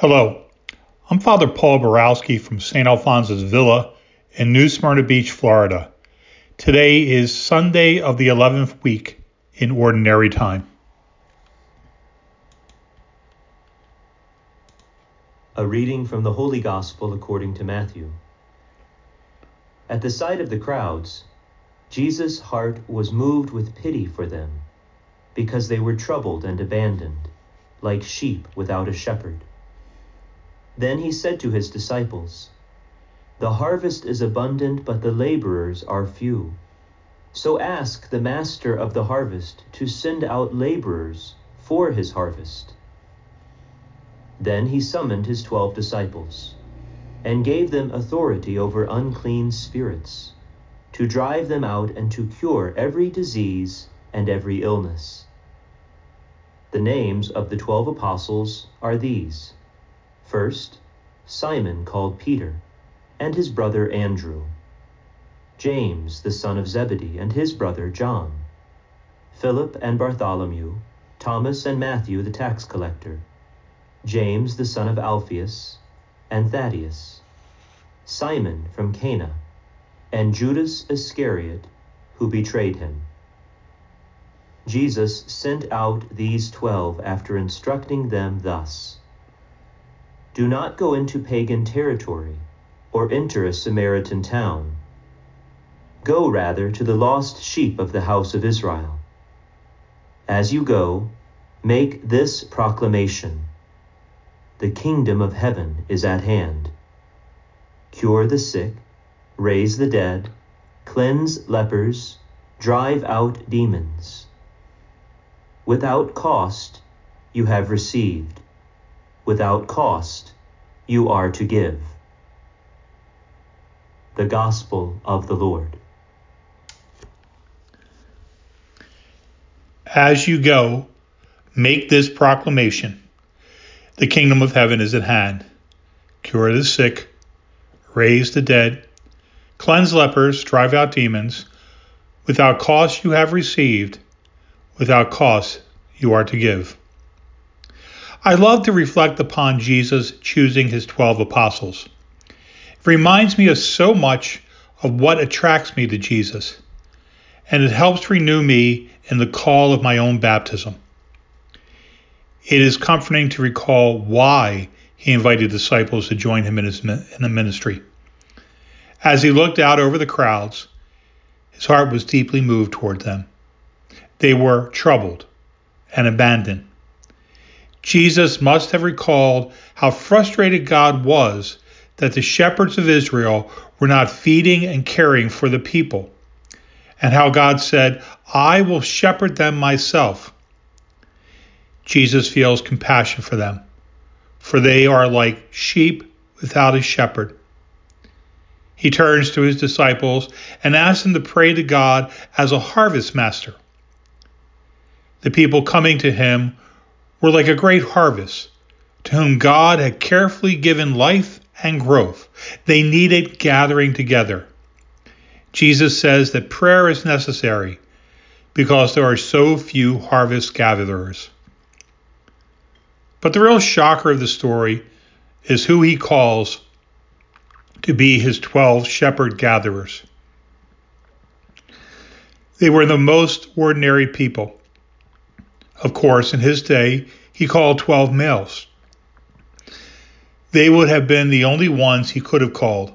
Hello, I'm Father Paul Borowski from St. Alphonsus Villa in New Smyrna Beach, Florida. Today is Sunday of the 11th week in Ordinary Time. A reading from the Holy Gospel according to Matthew. At the sight of the crowds, Jesus' heart was moved with pity for them, because they were troubled and abandoned, like sheep without a shepherd. Then he said to his disciples, The harvest is abundant, but the laborers are few. So ask the master of the harvest to send out laborers for his harvest. Then he summoned his twelve disciples, and gave them authority over unclean spirits, to drive them out and to cure every disease and every illness. The names of the twelve apostles are these First, Simon called Peter, and his brother Andrew. James the son of Zebedee, and his brother John. Philip and Bartholomew, Thomas and Matthew the tax collector. James the son of Alphaeus, and Thaddeus. Simon from Cana, and Judas Iscariot, who betrayed him. Jesus sent out these twelve after instructing them thus. Do not go into pagan territory or enter a Samaritan town. Go rather to the lost sheep of the house of Israel. As you go, make this proclamation The kingdom of heaven is at hand. Cure the sick, raise the dead, cleanse lepers, drive out demons. Without cost, you have received without cost you are to give. The Gospel of the Lord. As you go, make this proclamation The kingdom of heaven is at hand. Cure the sick, raise the dead, cleanse lepers, drive out demons. Without cost you have received, without cost you are to give. I love to reflect upon Jesus choosing his 12 apostles. It reminds me of so much of what attracts me to Jesus, and it helps renew me in the call of my own baptism. It is comforting to recall why he invited disciples to join him in his in the ministry. As he looked out over the crowds, his heart was deeply moved toward them. They were troubled and abandoned Jesus must have recalled how frustrated God was that the shepherds of Israel were not feeding and caring for the people, and how God said, I will shepherd them myself. Jesus feels compassion for them, for they are like sheep without a shepherd. He turns to his disciples and asks them to pray to God as a harvest master. The people coming to him were like a great harvest, to whom God had carefully given life and growth. They needed gathering together. Jesus says that prayer is necessary because there are so few harvest gatherers. But the real shocker of the story is who he calls to be his 12 shepherd gatherers. They were the most ordinary people. Of course, in his day, he called 12 males. They would have been the only ones he could have called.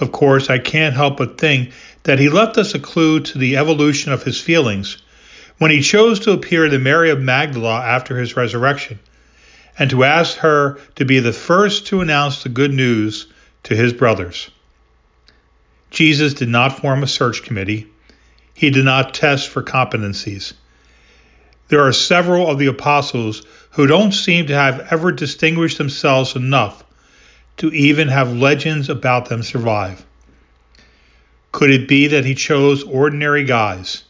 Of course, I can't help but think that he left us a clue to the evolution of his feelings when he chose to appear to Mary of Magdala after his resurrection and to ask her to be the first to announce the good news to his brothers. Jesus did not form a search committee. He did not test for competencies. There are several of the apostles who don't seem to have ever distinguished themselves enough to even have legends about them survive. Could it be that he chose ordinary guys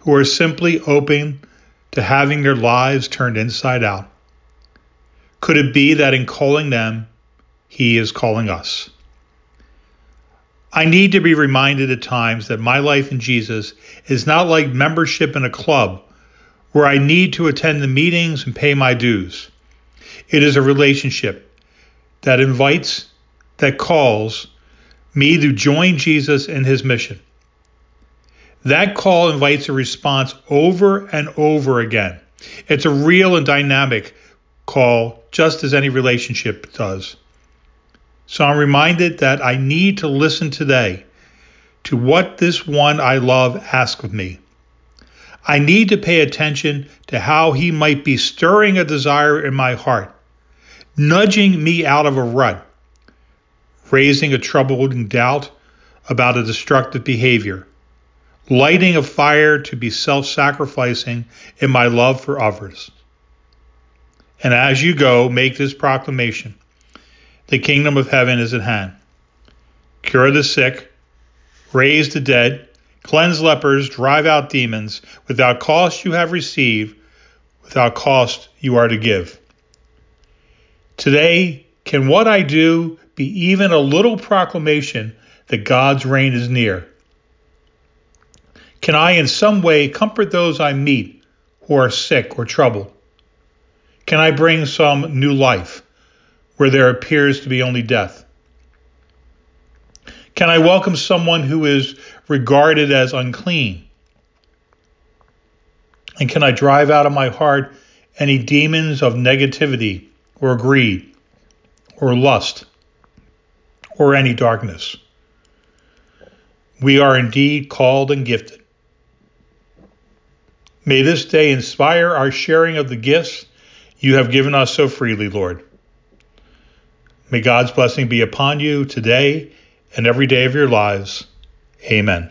who are simply open to having their lives turned inside out? Could it be that in calling them, he is calling us? I need to be reminded at times that my life in Jesus is not like membership in a club where I need to attend the meetings and pay my dues. It is a relationship that invites, that calls me to join Jesus in his mission. That call invites a response over and over again. It's a real and dynamic call, just as any relationship does. So I'm reminded that I need to listen today to what this one I love asks of me. I need to pay attention to how he might be stirring a desire in my heart, nudging me out of a rut, raising a troubling doubt about a destructive behavior, lighting a fire to be self sacrificing in my love for others. And as you go, make this proclamation the kingdom of heaven is at hand. Cure the sick, raise the dead, cleanse lepers, drive out demons. Without cost you have received, without cost you are to give. Today, can what I do be even a little proclamation that God's reign is near? Can I in some way comfort those I meet who are sick or troubled? Can I bring some new life where there appears to be only death? Can I welcome someone who is regarded as unclean? And can I drive out of my heart any demons of negativity or greed or lust or any darkness? We are indeed called and gifted. May this day inspire our sharing of the gifts you have given us so freely, Lord. May God's blessing be upon you today and every day of your lives. Amen.